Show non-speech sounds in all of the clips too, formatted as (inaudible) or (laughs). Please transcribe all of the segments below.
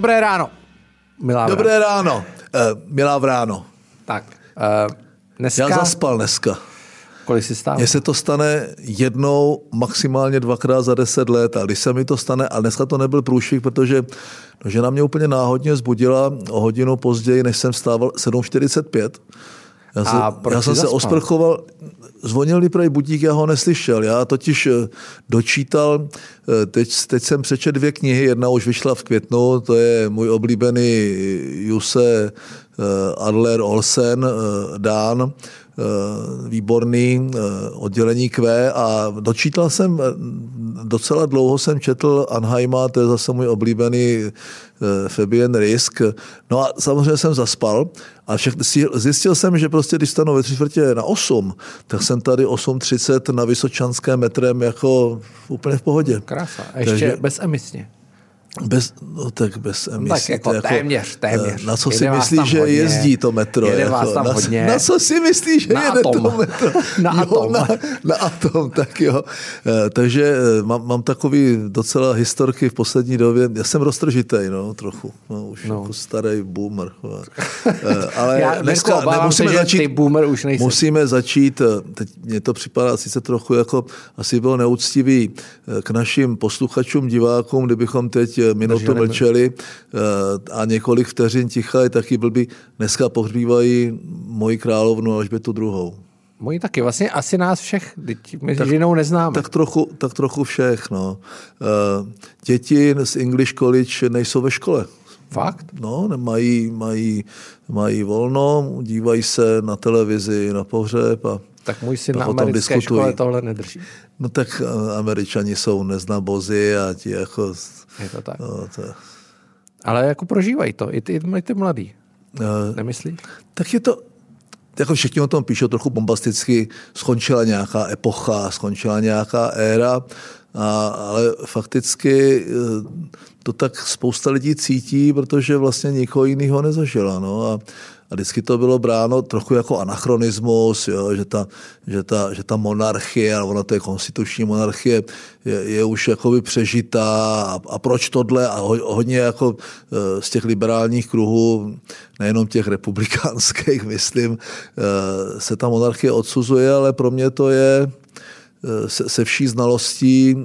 Dobré ráno. Milá Dobré vráno. ráno. Uh, milá vráno. Tak, uh, dneska... Já zaspal dneska. Kolik si stál? Mně se to stane jednou, maximálně dvakrát za deset let. A když se mi to stane, a dneska to nebyl průšvih, protože no, žena mě úplně náhodně zbudila o hodinu později, než jsem stával 7.45. Já, se, já jsem se osprchoval, zvonil mi prej budík, já ho neslyšel. Já totiž eh, dočítal, eh, teď, teď jsem přečet dvě knihy, jedna už vyšla v květnu, to je můj oblíbený Juse Adler Olsen, Dán, výborný oddělení Q a dočítal jsem, docela dlouho jsem četl Anheima, to je zase můj oblíbený Fabian Risk. No a samozřejmě jsem zaspal a však zjistil jsem, že prostě když stanu ve tři čtvrtě na 8, tak jsem tady 8.30 na Vysočanském metrem jako úplně v pohodě. Krása. A ještě Takže, bezemisně. Bez, no tak bez emisí. Tak jako, jako téměř, téměř. Na co si myslíš, že hodně, jezdí to metro? Jede jako, vás tam na, hodně. na co si myslíš, že na jede atom. to metro? (laughs) na jo, atom. Na, na atom, tak jo. Eh, takže eh, mám, mám takový docela historky v poslední době. Já jsem roztržitej, no, trochu. No, už no. jako starý boomer. (laughs) Eh, ale Já dneska nemusíme se, začít, ty boomer už nejsem. Musíme začít, teď mně to připadá sice trochu jako, asi bylo neúctivý k našim posluchačům, divákům, kdybychom teď minutu mlčeli mlčeli eh, a několik vteřin ticha je taky blbý. Dneska pohřbívají moji královnu Alžbětu druhou. Moji taky, vlastně asi nás všech, my tak, ženou neznáme. Tak trochu, tak trochu všech, no. Eh, děti z English College nejsou ve škole. Fakt? No, mají, mají, mají volno, dívají se na televizi, na pohřeb a tak můj syn na americké diskutují. škole tohle nedrží. No tak eh, američani jsou neznabozy a ti jako je to tak. No, to... Ale jako prožívají to, i ty, i ty mladí. Uh, Nemyslíš? Tak je to, jako všichni o tom píšou trochu bombasticky, skončila nějaká epocha, skončila nějaká éra, a, ale fakticky eh, to tak spousta lidí cítí, protože vlastně nikoho jiného nezažila. No. A, a vždycky to bylo bráno trochu jako anachronismus, jo, že, ta, že, ta, že ta monarchie, ale ona to je konstituční monarchie, je, je už jakoby přežitá a, a proč tohle? A ho, hodně jako e, z těch liberálních kruhů, nejenom těch republikánských, (laughs) myslím, e, se ta monarchie odsuzuje, ale pro mě to je e, se, se vší znalostí,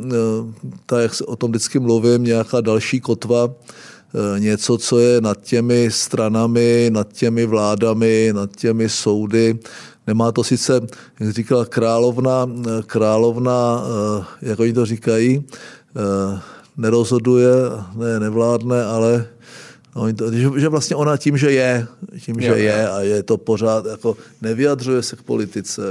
tak jak o tom vždycky mluvím, nějaká další kotva, Eh, něco, co je nad těmi stranami, nad těmi vládami, nad těmi soudy. Nemá to sice, jak říkala královna, eh, královna, eh, jak oni to říkají, nerozhoduje, ne, nevládne, ale No, že, že vlastně ona tím, že je, tím, že jo, je a je to pořád, jako nevyjadřuje se k politice,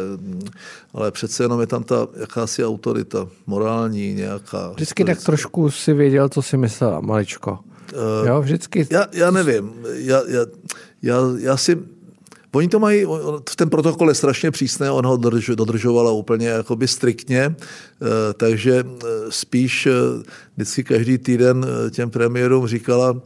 ale přece jenom je tam ta jakási autorita morální nějaká. Vždycky tak trošku si věděl, co si myslela, maličko. Uh, jo, vždycky. Já, já nevím. Já, já, já, já si Oni to mají, ten protokol je strašně přísný, on ho dodržovala úplně jakoby striktně, eh, takže eh, spíš vždycky každý týden těm premiérům říkala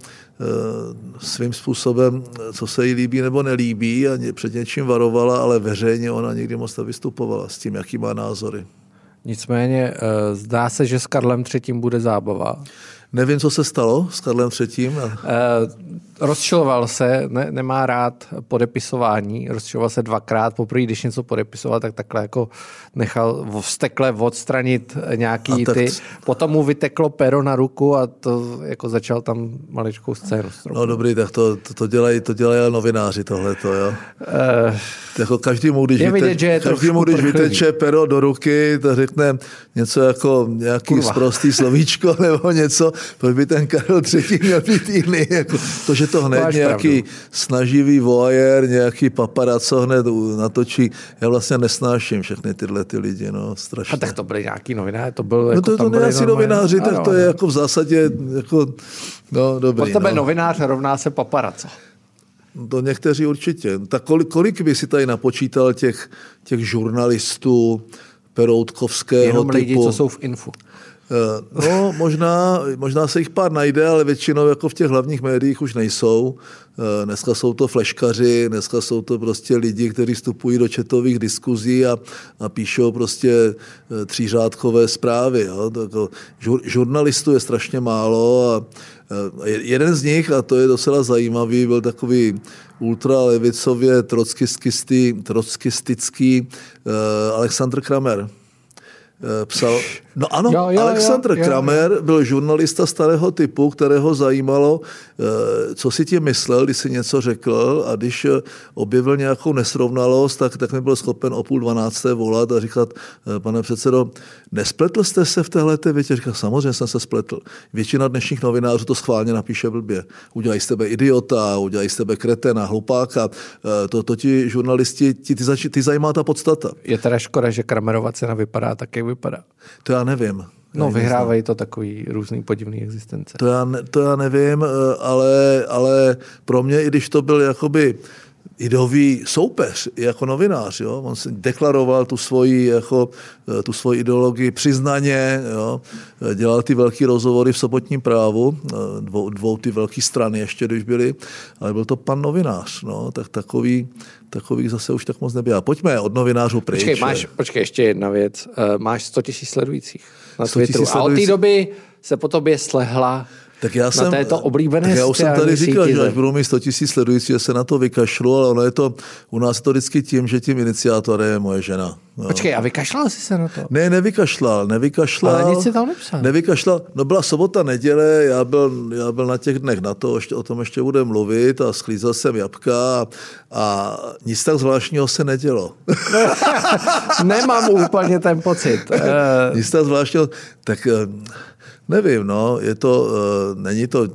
svým způsobem, co se jí líbí nebo nelíbí a před něčím varovala, ale veřejně ona nikdy moc nevystupovala s tím, jaký má názory. Nicméně zdá se, že s Karlem III. bude zábava. Nevím, co se stalo s Karlem III. Uh, rozčiloval se, ne, nemá rád podepisování, rozčiloval se dvakrát, poprvé, když něco podepisoval, tak takhle jako nechal vstekle odstranit nějaký tak... ty, potom mu vyteklo pero na ruku a to jako začal tam maličkou scénu. No dobrý, tak to, to, to, dělají, to dělají novináři tohleto, jo. Uh, jako každému, když, je vidět, že každému, když vyteče pero do ruky, to řekne něco jako nějaký Kurva. sprostý slovíčko (laughs) nebo něco, proč by ten Karel III. měl být jiný. Jako to, že to hned Máš nějaký pravdu. snaživý voajer, nějaký paparaco hned natočí. Já vlastně nesnáším všechny tyhle ty lidi, no, strašně. A tak to byly nějaký novináři, to byl no jako to, to ne asi novináři, tak to je jako v zásadě jako, no dobrý. Od tebe no. novinář rovná se paparaco. To někteří určitě. Tak kolik, kolik by si tady napočítal těch, těch žurnalistů Peroutkovského Jenom typu? lidi, co jsou v infu. Eh, no, možná, možná se jich pár najde, ale většinou jako v těch hlavních médiích už nejsou. Eh, dneska jsou to fleškaři, dneska jsou to prostě lidi, kteří vstupují do četových diskuzí a, a píšou prostě eh, třířádkové zprávy. Jo. Tako, žur, žurnalistů je strašně málo a jeden z nich, a to je docela zajímavý, byl takový ultralevicově trockistický Aleksandr Kramer Eh, psal, no ano, jo, jo, Aleksandr jo, Kramer jo. byl žurnalista starého typu, kterého zajímalo, eh, co si tím myslel, když si něco řekl a když eh, objevil nějakou nesrovnalost, tak, tak nebyl schopen o půl dvanácté volat a říkat, pane předsedo, nespletl jste se v téhle větě? Říkal, samozřejmě jsem se spletl. Většina dnešních novinářů to schválně napíše blbě. Udělají z tebe idiota, udělají z tebe kretena, hlupáka. To, to ti žurnalisti, ti, ty, ty zajímá ta podstata. Je teda škoda, že Kramerova cena vypadá tak, jak vypadá? To já nevím. No, vyhrávají to takový různý podivný existence. To já, ne, to já nevím, eh, ale, ale pro mě, i když to byl jakoby ideový soupeř jako novinář. Jo? On si deklaroval tu svoji, jako, eh, tu svoji ideologii přiznaně, jo? dělal ty velký rozhovory v sobotním právu, eh, dvou, dvou ty velké strany ještě, když byly, ale byl to pan novinář. No? Tak takový, takových zase už tak moc nebývá. Pojďme od novinářů pryč. Počkej, máš, počkej ještě jedna věc. Máš 100 tisíc sledujících na Twitteru. A od té doby se po tobě slehla tak já jsem, na této oblíbené tak já už jsem tady říkal, že až budou mít 100 tisíc sledující, že se na to vykašlu, ale ono je to, u nás je to vždycky tím, že tím iniciátorem je moje žena. Jo. Počkej, a vykašlal jsi se na to? Ne, nevykašlal, nevykašlal. Ale nic si tam nepsal. Nevykašlal, no byla sobota, neděle, já byl, já byl na těch dnech na to, ještě, o tom ještě bude mluvit a sklízel jsem jabka a, a nic tak zvláštního se nedělo. (laughs) Nemám úplně ten pocit. (laughs) nic tak zvláštního, tak eh, Nevím, no, je to, uh, není to,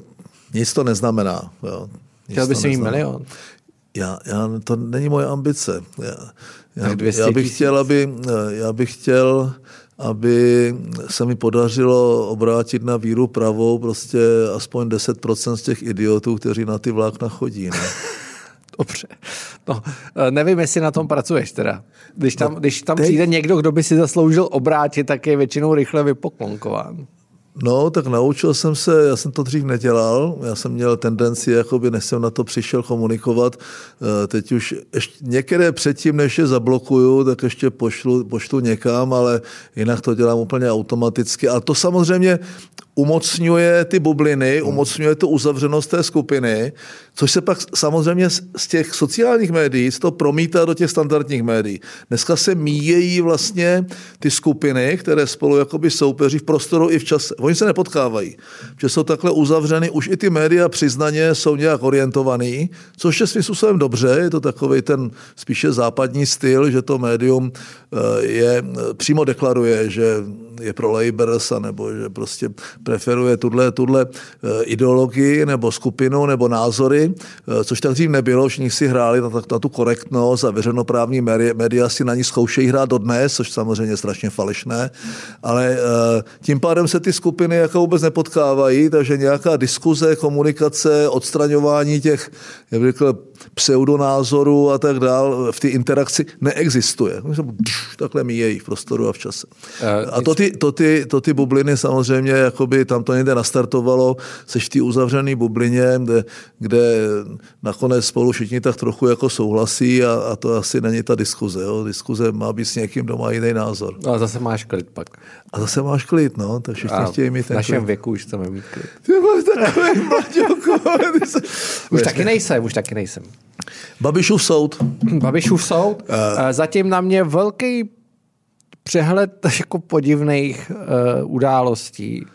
nic to neznamená. Jo. Nic Chtěl bys mít milion. Já, já, to není moje ambice. Já, já, já, bych chtěl, aby, eh, já bych chtěl, aby se mi podařilo obrátit na víru pravou prostě aspoň 10% z těch idiotů, kteří na ty vlákna chodí. Ne? (laughs) Dobře. No, eh, nevím, jestli na tom pracuješ teda. Když tam, no, když tam teď... přijde někdo, kdo by si zasloužil obrátit, tak je většinou rychle vypoklonkován. No, tak naučil jsem se, já jsem to dřív nedělal, já jsem měl tendenci, jakoby než jsem na to přišel komunikovat, eh, teď už ještě některé předtím, než je zablokuju, tak ještě pošlu, pošlu někam, ale jinak to dělám úplně automaticky. A to samozřejmě umocňuje ty bubliny, hmm. umocňuje tu uzavřenost té skupiny, což se pak samozřejmě z těch sociálních médií to promítá do těch standardních médií. Dneska se míjejí vlastně ty skupiny, které spolu jakoby soupeří v prostoru i v čase. Oni se nepotkávají, že jsou takhle uzavřeny, už i ty média přiznaně jsou nějak orientovaný, což je svým způsobem dobře, je to takový ten spíše západní styl, že to médium eh, je, přímo deklaruje, že je pro Labours, nebo že prostě preferuje tuhle, tuhle eh, ideologii nebo skupinu nebo názory, eh, což tak dřív nebylo, všichni si hráli na, na tu korektnost a veřejnoprávní média si na ní zkoušejí hrát dodnes, což samozřejmě je strašně falešné, ale eh, tím pádem se ty skupiny jako vůbec nepotkávají, takže nějaká diskuze, komunikace, odstraňování těch, jak bych řekl, pseudonázoru a tak dál v té interakci neexistuje. Takhle míjejí v prostoru a v čase. A to ty, to ty, to ty bubliny samozřejmě, jakoby tam to někde nastartovalo, seš v té uzavřené bublině, kde, kde nakonec spolu všichni tak trochu jako souhlasí a, a to asi není ta diskuze. Jo. Diskuze má být s někým, kdo má jiný názor. No a zase máš klid pak. A zase máš klid, no, tak všichni a chtějí mít ten V našem klid. věku už chceme mít klid. Ty máš takový (laughs) Už taky nejsem, už taky nejsem. Babišův soud. Babišův soud. Uh, Zatím na mě velký přehled (laughs) jako podivných uh, událostí.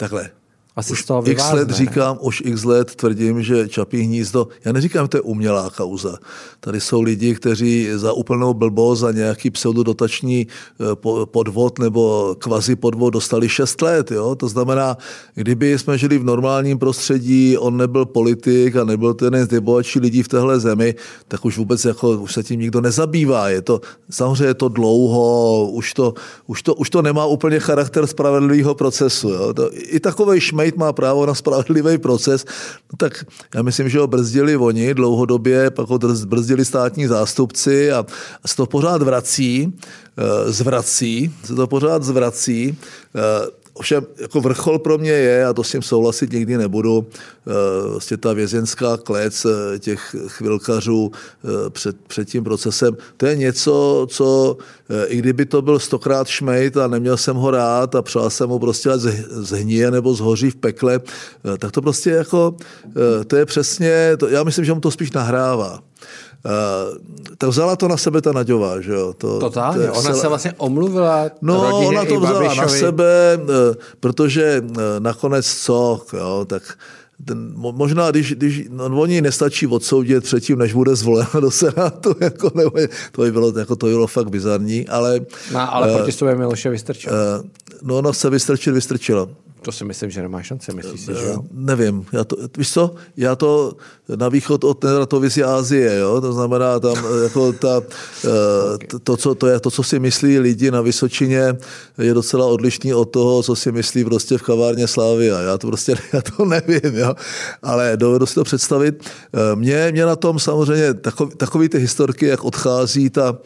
Takhle. Asi už z toho x let říkám, už x let tvrdím, že Čapí hnízdo, já neříkám, že to je umělá kauza. Tady jsou lidi, kteří za úplnou blbost, za nějaký pseudodotační eh, podvod nebo kvazi podvod dostali 6 let. Jo? To znamená, kdyby jsme žili v normálním prostředí, on nebyl politik a nebyl to jeden z nejbohatších lidí v téhle zemi, tak už vůbec jako, už se tím nikdo nezabývá. Je to, samozřejmě je to dlouho, už to, už to, už to nemá úplně charakter spravedlivého procesu. Jo? To, I takový šmej Kmejt má právo na spravedlivý proces, no tak já myslím, že ho brzdili oni dlouhodobě, pak ho brzdili státní zástupci a se to pořád vrací, eh, zvrací, se to pořád zvrací. Eh, Ovšem, jako vrchol pro mě je, a to s tím souhlasit nikdy nebudu, vlastně ta vězenská klec těch chvilkařů před, před tím procesem, to je něco, co i kdyby to byl stokrát šmejt a neměl jsem ho rád a přál jsem mu prostě ať zhníje nebo zhoří v pekle, tak to prostě jako, to je přesně, to, já myslím, že mu to spíš nahrává. Uh, tak vzala to na sebe ta Naďová, že jo? To, Totálně, to ona se vlastně omluvila No, ona to vzala Babišovi. na sebe, uh, protože uh, nakonec co, jo, tak ten, možná, když, když no, oni nestačí odsoudit předtím, než bude zvolena (laughs) do Senátu, jako, nebo, to by bylo, jako, to bylo fakt bizarní, ale... No, ale uh, proti sobě Miloše vystrčil. Uh, no, ona se vystrčit, vystrčila. To si myslím, že nemá šance, myslíš si, že jo? Nevím, já to, víš co, já to na východ od Neratovis Ázie, jo? to znamená tam jako ta, okay. to, co, to, je, to, co si myslí lidi na Vysočině, je docela odlišný od toho, co si myslí prostě v kavárně Slávy. A já to prostě (laughs) já to nevím, jo? ale dovedu si to představit. Mě, mě na tom samozřejmě takový, takový ty historky, jak odchází ta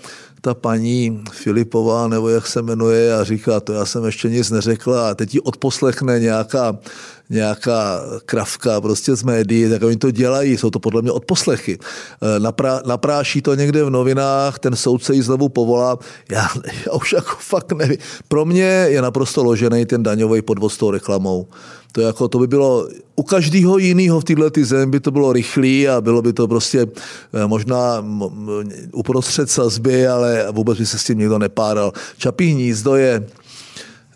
ta paní Filipová, nebo jak se jmenuje, a říká, to já jsem ještě nic neřekla a teď ji odposlechne nějaká, nějaká kravka prostě z médií, tak oni to dělají, jsou to podle mě odposlechy. E, naprá, napráší to někde v novinách, ten soudce ji znovu povolá, já, já už jako fakt nevím. Pro mě je naprosto ložený ten daňový podvod s tou reklamou. To, jako, to by bylo u každého jiného v této zemi by to bylo rychlé a bylo by to prostě eh, možná uprostřed sazby, ale vůbec by se s tím nikdo nepáral. Čapí hnízdo je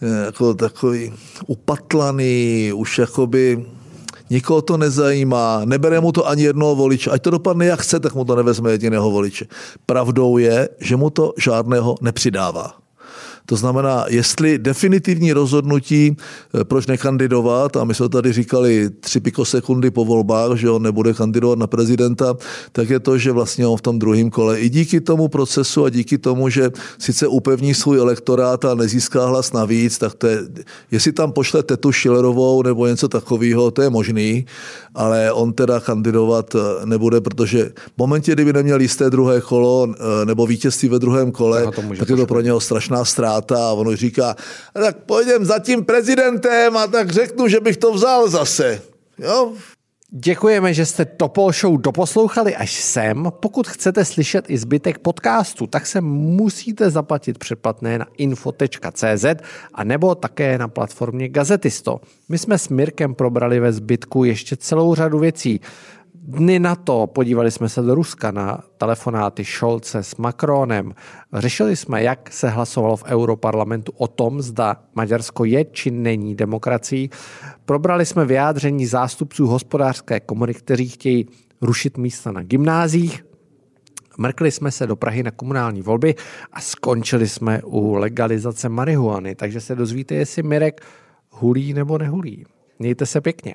eh, jako takový upatlaný, už jakoby nikoho to nezajímá, nebere mu to ani jednoho voliče. Ať to dopadne jak chce, tak mu to nevezme jediného voliče. Pravdou je, že mu to žádného nepřidává. To znamená, jestli definitivní rozhodnutí, eh, proč nekandidovat, a my jsme tady říkali tři pikosekundy po volbách, že on nebude kandidovat na prezidenta, tak je to, že vlastně on v tom druhém kole. I díky tomu procesu a díky tomu, že sice upevní svůj elektorát a nezíská hlas navíc, tak to je, jestli tam pošle tetu Schillerovou nebo něco takového, to je možný, ale on teda kandidovat eh, nebude, protože v momentě, kdyby neměl jisté druhé kolo eh, nebo vítězství ve druhém kole, tak je to pro něho strašná ztráta a ono říká, tak půjdem za tím prezidentem a tak řeknu, že bych to vzal zase. Jo? Děkujeme, že jste Topol Show doposlouchali až sem. Pokud chcete slyšet i zbytek podcastu, tak se musíte zaplatit předplatné na info.cz a nebo také na platformě Gazetisto. My jsme s Mirkem probrali ve zbytku ještě celou řadu věcí. Dny na to podívali jsme se do Ruska na telefonáty Šolce s Macronem. Řešili jsme, jak se hlasovalo v Europarlamentu o tom, zda Maďarsko je či není demokracií. Probrali jsme vyjádření zástupců hospodářské komory, kteří chtějí rušit místa na gymnázích. Mrkli jsme se do Prahy na komunální volby a skončili jsme u legalizace marihuany, takže se dozvíte, jestli Mirek hulí nebo nehulí. Mějte se pěkně.